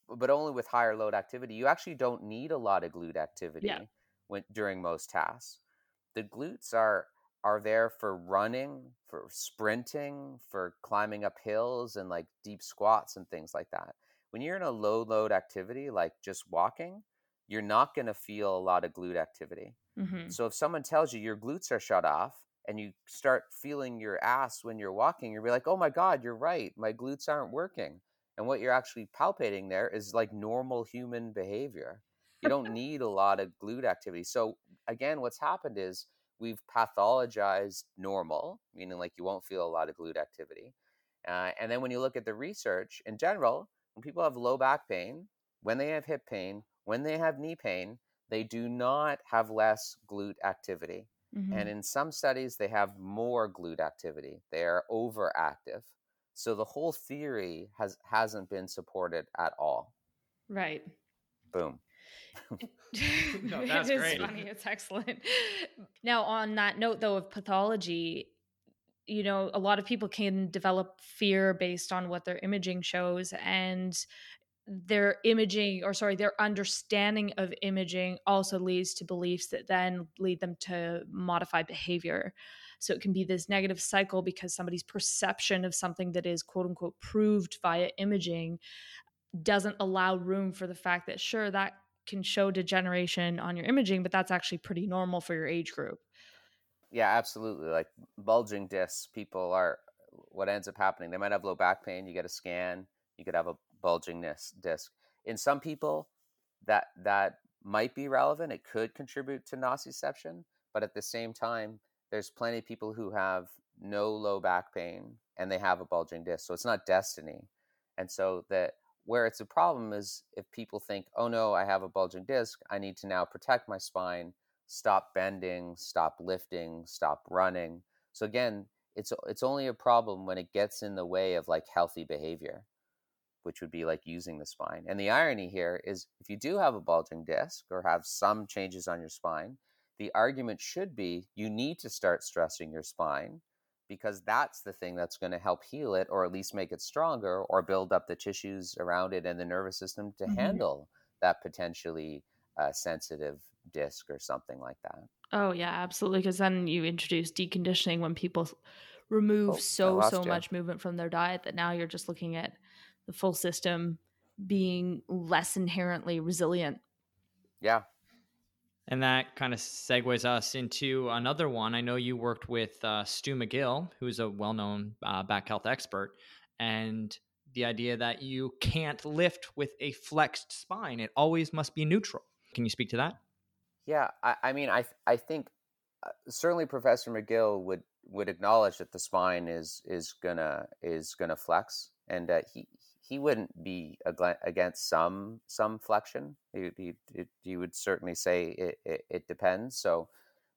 but only with higher load activity. You actually don't need a lot of glute activity. Yeah when, during most tasks. The glutes are are there for running, for sprinting, for climbing up hills and like deep squats and things like that. When you're in a low load activity like just walking, you're not going to feel a lot of glute activity. Mm-hmm. So if someone tells you your glutes are shut off and you start feeling your ass when you're walking, you'll be like, "Oh my god, you're right. My glutes aren't working." And what you're actually palpating there is like normal human behavior you don't need a lot of glute activity. So again, what's happened is we've pathologized normal, meaning like you won't feel a lot of glute activity. Uh, and then when you look at the research in general, when people have low back pain, when they have hip pain, when they have knee pain, they do not have less glute activity. Mm-hmm. And in some studies, they have more glute activity. They are overactive. So the whole theory has hasn't been supported at all. Right. Boom. no, that's it is great. funny. It's excellent. Now, on that note, though, of pathology, you know, a lot of people can develop fear based on what their imaging shows, and their imaging, or sorry, their understanding of imaging also leads to beliefs that then lead them to modify behavior. So it can be this negative cycle because somebody's perception of something that is quote unquote proved via imaging doesn't allow room for the fact that, sure, that can show degeneration on your imaging, but that's actually pretty normal for your age group. Yeah, absolutely. Like bulging discs, people are what ends up happening. They might have low back pain. You get a scan, you could have a bulging disc. In some people, that that might be relevant. It could contribute to nociception, but at the same time, there's plenty of people who have no low back pain and they have a bulging disc. So it's not destiny. And so that where it's a problem is if people think, oh no, I have a bulging disc, I need to now protect my spine, stop bending, stop lifting, stop running. So again, it's it's only a problem when it gets in the way of like healthy behavior, which would be like using the spine. And the irony here is if you do have a bulging disc or have some changes on your spine, the argument should be you need to start stressing your spine because that's the thing that's going to help heal it or at least make it stronger or build up the tissues around it and the nervous system to mm-hmm. handle that potentially uh, sensitive disc or something like that. Oh, yeah, absolutely. Because then you introduce deconditioning when people remove Oh, so so you. much movement from their diet that now you're just looking at the full system being less inherently resilient. Yeah. And that kind of segues us into another one. I know you worked with uh, Stu McGill, who's a well known uh, back health expert, and the idea that you can't lift with a flexed spine, it always must be neutral. Can you speak to that? Yeah, I, I mean, I I think uh, certainly Professor McGill would would acknowledge that the spine is is gonna is gonna flex, and uh, he he wouldn't be against some some flexion. He he, he- would certainly say it, it, it depends. So,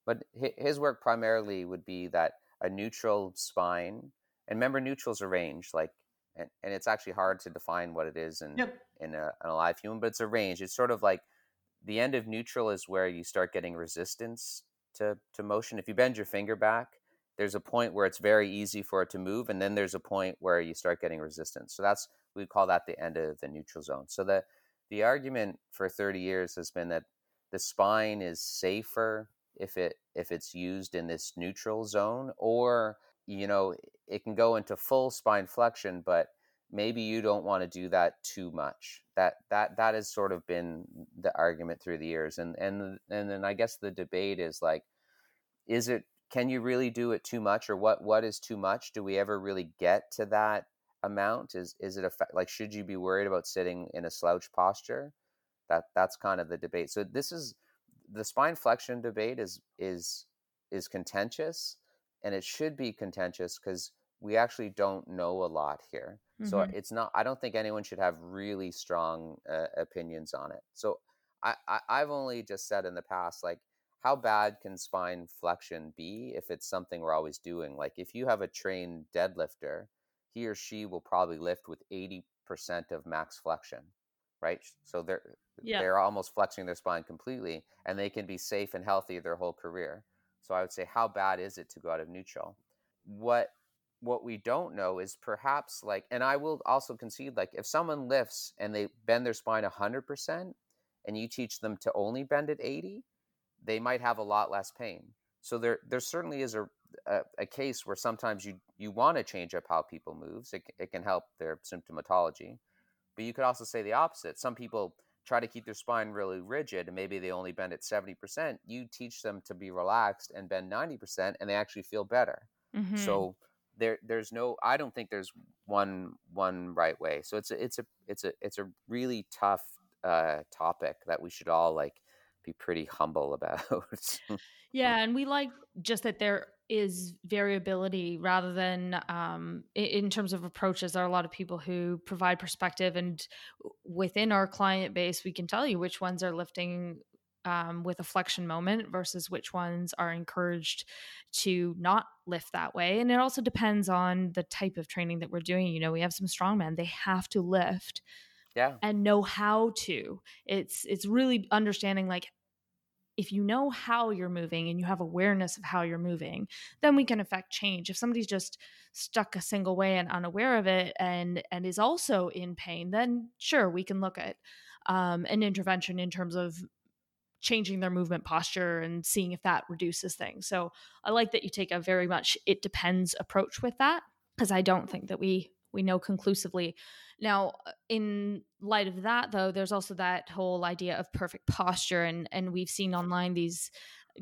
but his work primarily would be that a neutral spine, and remember, neutral's a range, like, and, and it's actually hard to define what it is in in a, an alive human, but it's a range. It's sort of like the end of neutral is where you start getting resistance to, to motion. If you bend your finger back, there's a point where it's very easy for it to move, and then there's a point where you start getting resistance. So that's we call that the end of the neutral zone. So the the argument for 30 years has been that the spine is safer if it if it's used in this neutral zone, or you know it can go into full spine flexion, but maybe you don't want to do that too much that that that has sort of been the argument through the years and and and then i guess the debate is like is it can you really do it too much or what what is too much? Do we ever really get to that amount? Is is it a like should you be worried about sitting in a slouch posture? That that's kind of the debate. So this is the spine flexion debate is is is contentious and it should be contentious because we actually don't know a lot here. So Mhm. it's not i don't think anyone should have really strong uh, opinions on it. So I, I i've only just said in the past like how bad can spine flexion be if it's something we're always doing? Like if you have a trained deadlifter he or she will probably lift with 80% of max flexion right? So they're Yeah. they're almost flexing their spine completely and they can be safe and healthy their whole career. So i would say how bad is it to go out of neutral? What what we don't know is perhaps like and i will also concede like if someone lifts and they bend their spine 100% and you teach them to only bend it 80 they might have a lot less pain. So there there certainly is a a, a case where sometimes you you want to change up how people moves it, it can help their symptomatology but you could also say the opposite. Some people try to keep their spine really rigid and maybe they only bend at 70% you teach them to be relaxed and bend 90% and they actually feel better. Mhm. so there there's no i don't think there's one one right way. So it's a it's a it's a it's a really tough uh topic that we should all like be pretty humble about Yeah, and we like just that there is variability rather than um, in terms of approaches. There are a lot of people who provide perspective, and within our client base, we can tell you which ones are lifting um, with a flexion moment versus which ones are encouraged to not lift that way. And it also depends on the type of training that we're doing. You know, we have some strongmen; they have to lift yeah and know how to. It's it's really understanding like if you know how you're moving and you have awareness of how you're moving, then we can affect change. If somebody's just stuck a single way and unaware of it and and is also in pain, then sure we can look at um, an intervention in terms of changing their movement posture and seeing if that reduces things. So I like that you take a very much it depends approach with that because I don't think that we we know conclusively. Now, uh, in light of that though, there's also that whole idea of perfect posture and and we've seen online these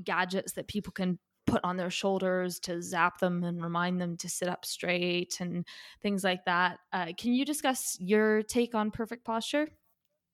gadgets that people can put on their shoulders to zap them and remind them to sit up straight and things like that. Uh, can you discuss your take on perfect posture?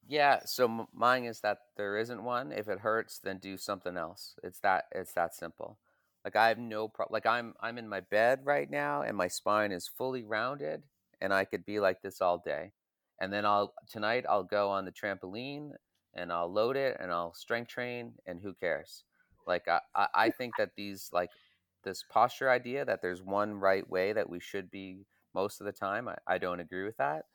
yeah so mine is that there isn't one if it hurts then do something else it's that it's that simple like i have no problem. like i'm i'm in my bed right now and my spine is fully rounded and i could be like this all day and then i'll tonight i'll go on the trampoline and i'll load it and i'll strength train and who cares? Like i i, I think that these like this posture idea that there's one right way that we should be most of the time i, I don't agree with that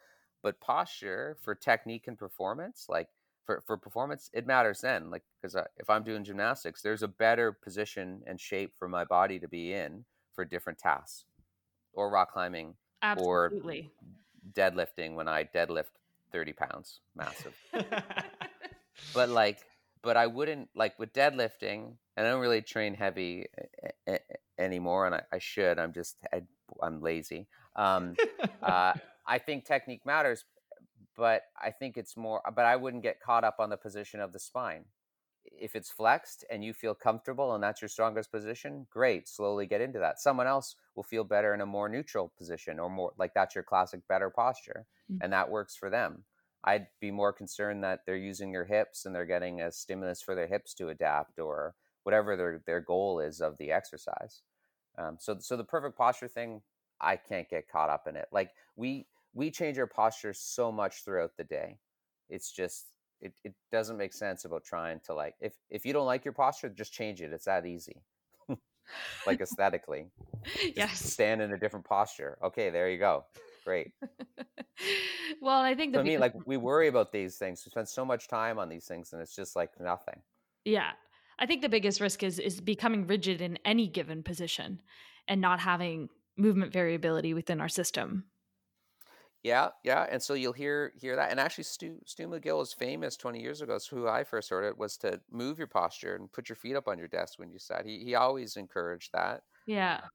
but posture for technique and performance like for, for performance it matters then like because if i'm doing gymnastics there's a better position and shape for my body to be in for different tasks or rock climbing Absolutely. deadlifting when i deadlift 30 pounds massive but like but i wouldn't like with deadlifting and i don't really train heavy eh, eh, anymore, and I, I should. I'm just I, am lazy. Um, uh, I think technique matters, but I think it's more. But I wouldn't get caught up on the position of the spine. If it's flexed and you feel comfortable and that's your strongest position, great. Slowly get into that. Someone else will feel better in a more neutral position or more like that's your classic better posture, mm-hmm. and that works for them. I'd be more concerned that they're using their hips and they're getting a stimulus for their hips to adapt or whatever their, their goal is of the exercise. Um, so, so the perfect posture thing, I can't get caught up in it. Like we, we change our posture so much throughout the day. It's just, it, it doesn't make sense about trying to like, if, if you don't like your posture, just change it. It's that easy. like aesthetically. yes. Stand in a different posture. Okay, there you go great. well, I think the me, like we worry about these things. We spend so much time on these things, and it's just like nothing. Yeah, I think the biggest risk is is becoming rigid in any given position, and not having movement variability within our system. Yeah, yeah, and so you'll hear hear that. And actually, Stu Stu McGill was famous twenty years ago. It's who I first heard it was to move your posture and put your feet up on your desk when you sat. He he always encouraged that. Yeah.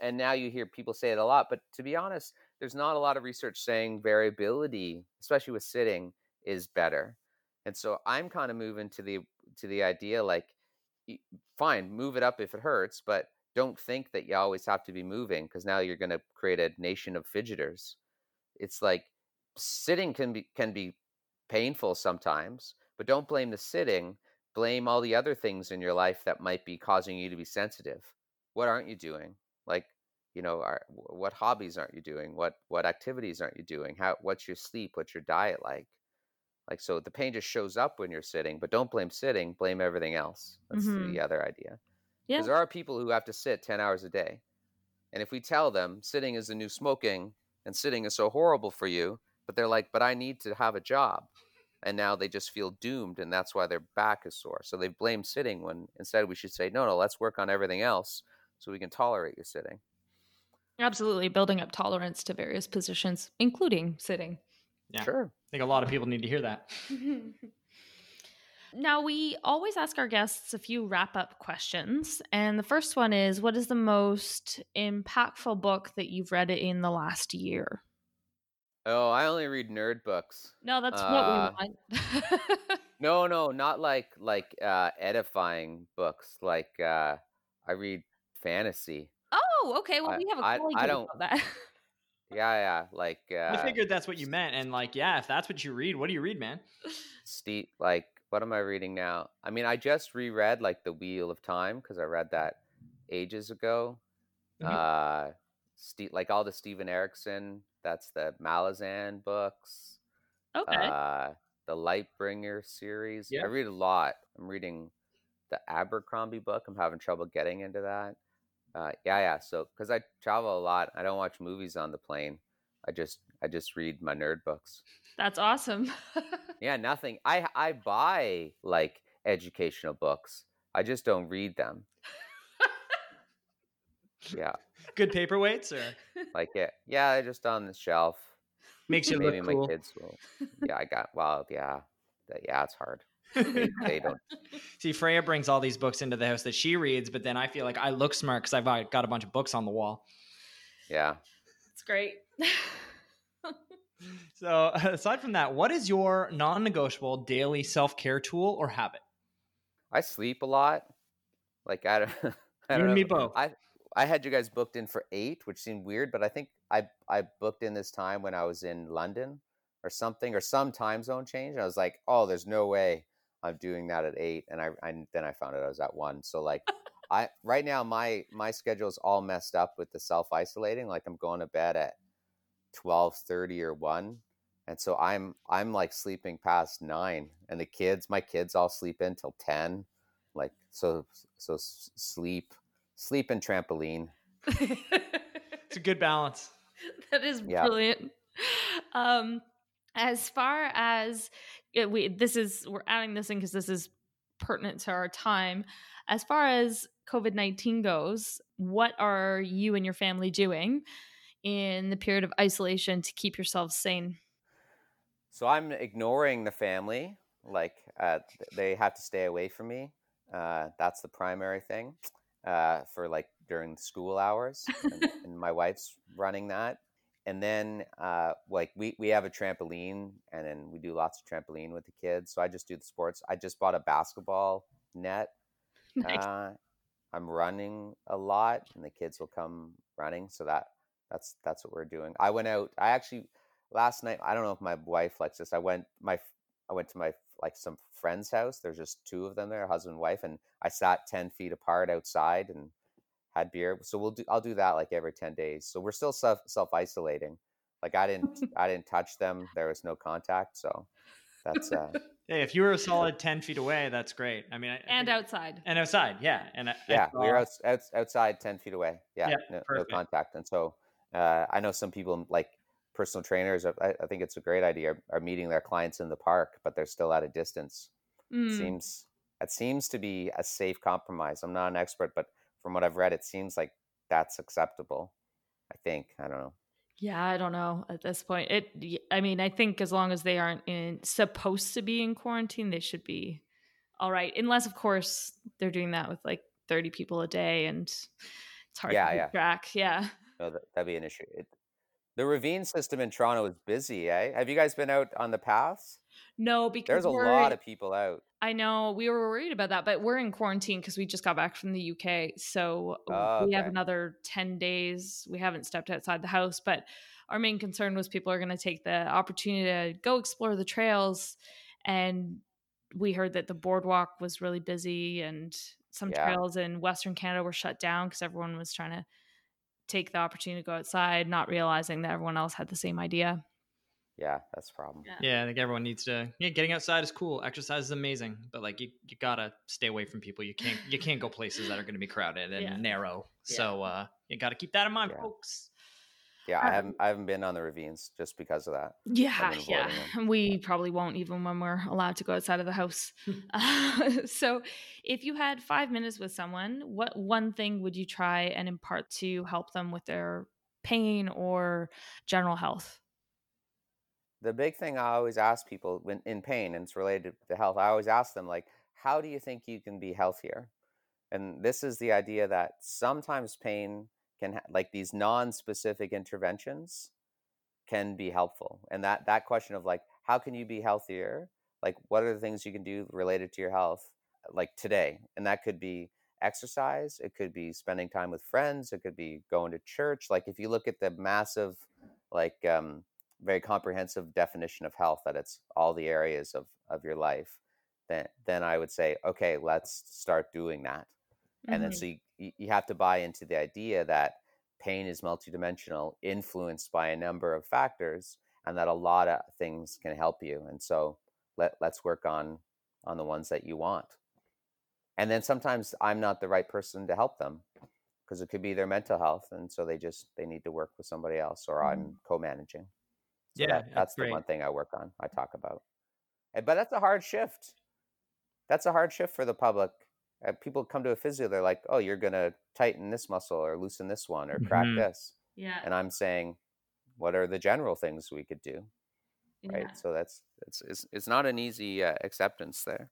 And now you hear people say it a lot, but to be honest, there's not a lot of research saying variability, especially with sitting, is better. And so I'm kind of moving to the to the idea like fine, move it up if it hurts, but don't think that you always have to be moving because now you're going to create a nation of fidgeters. It's like sitting can be can be painful sometimes, but don't blame the sitting, blame all the other things in your life that might be causing you to be sensitive. What aren't you doing? Like you know are, what hobbies aren't you doing what what activities aren't you doing how what's your sleep what's your diet like like so the pain just shows up when you're sitting but don't blame sitting blame everything else that's mm-hmm. the other idea because yeah. there are people who have to sit 10 hours a day and if we tell them sitting is the new smoking and sitting is so horrible for you but they're like but i need to have a job and now they just feel doomed and that's why their back is sore so they blame sitting when instead we should say no no let's work on everything else so we can tolerate your sitting Absolutely. Building up tolerance to various positions, including sitting. Yeah. Sure. I think a lot of people need to hear that. now, we always ask our guests a few wrap up questions. And the first one is What is the most impactful book that you've read in the last year? Oh, I only read nerd books. No, that's uh, what we uh, want. no, no, not like like uh edifying books. Like uh I read fantasy. Oh, okay. Well, I, we have a I, I don't, about that. yeah, yeah. Like uh, I figured that's what you meant, and like, yeah, if that's what you read, what do you read, man? Steve, like, what am I reading now? I mean, I just reread like The Wheel of Time because I read that ages ago. Mm-hmm. Uh, Steve, like all the Steven Erikson. That's the Malazan books. Okay. Uh, the Lightbringer series. Yeah. I read a lot. I'm reading the Abercrombie book. I'm having trouble getting into that. Uh, yeah, yeah. So because I travel a lot, I don't watch movies on the plane. I just I just read my nerd books. That's awesome. yeah, nothing. I I buy like educational books. I just don't read them. yeah. Good paperweights or like it. Yeah, they're just on the shelf. Makes you Maybe look cool. my kids will. Yeah, I got. Well, yeah, yeah, it's hard they, they don't. See, Freya brings all these books into the house that she reads, but then I feel like I look smart because I've uh, got a bunch of books on the wall. Yeah, it's great. so, aside from that, what is your non-negotiable daily self-care tool or habit? I sleep a lot. Like I don't. I you don't and me both. I I had you guys booked in for eight, which seemed weird, but I think I I booked in this time when I was in London or something or some time zone change. And I was like, oh, there's no way I'm doing that at eight. And I, I then I found out I was at one. So like I right now my my schedule is all messed up with the self isolating. Like I'm going to bed at twelve thirty or one. And so I'm I'm like sleeping past nine, and the kids, my kids, all sleep until ten. Like so, so sleep, sleep and trampoline. it's a good balance. That is yeah. brilliant. Um, as far as we this is we're adding this in because this is pertinent to our time as far as covid-19 goes what are you and your family doing in the period of isolation to keep yourselves sane so i'm ignoring the family like uh, they have to stay away from me uh, that's the primary thing uh, for like during school hours, and, and my wife's running that. And then, uh, like we we have a trampoline, and then we do lots of trampoline with the kids. So I just do the sports. I just bought a basketball net. Nice. Uh, I'm running a lot, and the kids will come running. So that that's that's what we're doing. I went out. I actually last night. I don't know if my wife likes this. I went my I went to my like some friend's house. There's just two of them there, husband and wife, and I sat ten feet apart outside and had beer. So we'll do. I'll do that like every ten days. So we're still self self isolating. Like I didn't I didn't touch them. There was no contact. So that's uh Hey, if you were a solid ten feet away, that's great. I mean, I, I and think- outside. and outside, yeah, and I, I yeah we were out, out, outside 10 feet away yeah, Yeah, no, no contact and so uh, i know some people like personal trainers I, I think it's a great idea are, are meeting their clients in the park but they're still at a distance Mm. seems it seems to be a safe compromise i'm not an expert but from what i've read it seems like that's acceptable i think i don't know Yeah, I don't know at this point. It. I mean, I think as long as they aren't in supposed to be in quarantine, they should be all right. Unless, of course, they're doing that with like thirty people a day, and it's hard Yeah, to yeah. track. Yeah. No that, that'd be an issue it, the ravine system in toronto is busy eh have you guys been out on the paths No, because there's a lot of people out I know we were worried about that, but we're in quarantine because we just got back from the UK. So Oh, we have another 10 days. We haven't stepped outside the house, but our main concern was people are going to take the opportunity to go explore the trails. And we heard that the boardwalk was really busy and some Yeah. trails in Western Canada were shut down because everyone was trying to take the opportunity to go outside, not realizing that everyone else had the same idea. yeah that's a problem Yeah, I think everyone needs to. Yeah, getting outside is cool. Exercise is amazing, but like you, you gotta stay away from people. You can't, you can't go places that are going to be crowded and Yeah. narrow. Yeah. So uh, you got to keep that in mind, Yeah. folks. Yeah i Um, haven't i haven't been on the ravines just because of that Yeah, yeah. And we probably won't even when we're allowed to go outside of the house. Uh, so, if you had five minutes with someone, what one thing would you try and impart to help them with their pain or general health? the big thing I always ask people when in pain and it's related to health, I always ask them like, how do you think you can be healthier? And this is the idea that sometimes pain can ha- like these non-specific interventions can be helpful. And that that question of like, how can you be healthier? Like, what are the things you can do related to your health, like today? And that could be exercise. It could be spending time with friends. It could be going to church. Like, if you look at the massive, like, um, very comprehensive definition of health that it's all the areas of, of your life then then i would say okay let's start doing that and then Mhm. so you, you have to buy into the idea that pain is multidimensional influenced by a number of factors and that a lot of things can help you and so let, let's work on on the ones that you want and then sometimes i'm not the right person to help them because it could be their mental health and so they just they need to work with somebody else or i'm co-managing so Yeah, that, that's that's the one thing I work on. I talk about, but that's a hard shift. That's a hard shift for the public. Uh, people come to a physio, they're like, "Oh, you're gonna tighten this muscle or loosen this one or crack Mhm. this," Yeah. and I'm saying, "What are the general things we could do?" Right. So that's it's it's, it's not an easy uh, acceptance there,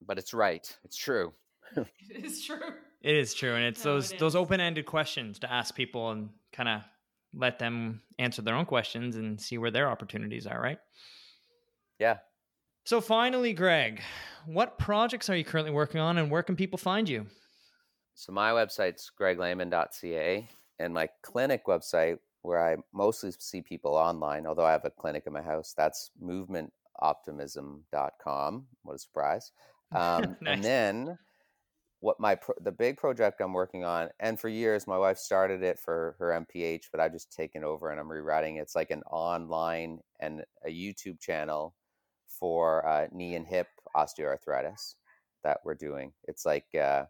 but it's right. It's true. It is true. It is true, and it's No, those it those open-ended questions to ask people and kind of let them answer their own questions and see where their opportunities are. Right. Yeah. So finally, Greg, what projects are you currently working on, and where can people find you? So my website's greglehman.ca and my clinic website where I mostly see people online, although I have a clinic in my house, that's movementoptimism.com. What a surprise. Um, Nice. And then what my pro- the big project I'm working on, and for years my wife started it for her MPH, but I've just taken over and I'm rewriting. it. It's like an online and a YouTube channel for uh, knee and hip osteoarthritis that we're doing. It's like uh,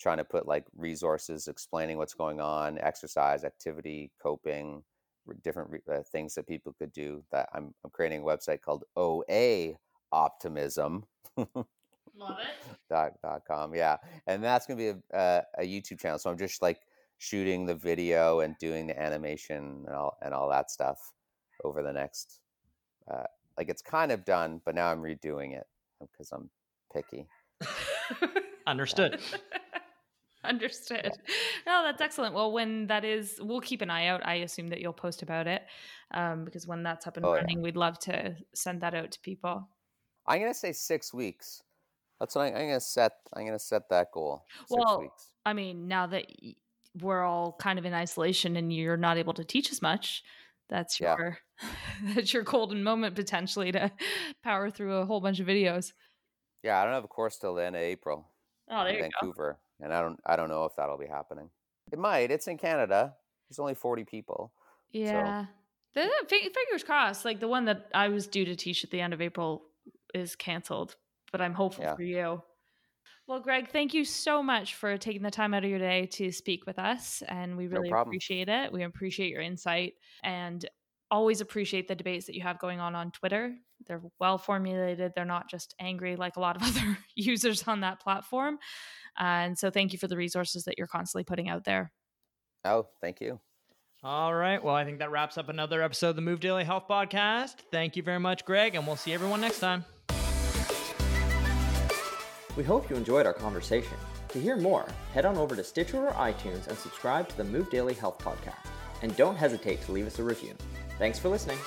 trying to put like resources explaining what's going on, exercise, activity, coping, different re- uh, things that people could do. That I'm, I'm creating a website called OA Optimism. Love it. dot, dot com yeah and that's gonna be a, a, a youtube channel so i'm just like shooting the video and doing the animation and all and all that stuff over the next uh, like it's kind of done but now i'm redoing it because i'm picky Understood. Understood. No, that's excellent. Well, when that is, we'll keep an eye out. I assume that you'll post about it um, because when that's up and Oh, yeah. running, we'd love to send that out to people. I'm gonna say six weeks. That's what I, I'm gonna set. I'm gonna set that goal. Six Well, weeks. I mean, now that we're all kind of in isolation and you're not able to teach as much, that's Yeah. your that's your golden moment potentially to power through a whole bunch of videos. Yeah, I don't have a course till the end of April Oh, there in you go. Vancouver, and I don't. I don't know if that'll be happening. It might. It's in Canada. There's only 40 people. Yeah. The, fi- fingers crossed. Like the one that I was due to teach at the end of April is canceled, but I'm hopeful Yeah. for you. Well, Greg, thank you so much for taking the time out of your day to speak with us. And we really problem. appreciate it. We appreciate your insight and always appreciate the debates that you have going on on Twitter. They're well formulated, they're not just angry like a lot of other users on that platform. And so, thank you for the resources that you're constantly putting out there. Oh, thank you. All right. Well, I think that wraps up another episode of the Move Daily Health Podcast. Thank you very much, Greg, and we'll see everyone next time. We hope you enjoyed our conversation. To hear more, head on over to Stitcher or iTunes and subscribe to the Move Daily Health Podcast. And don't hesitate to leave us a review. Thanks for listening.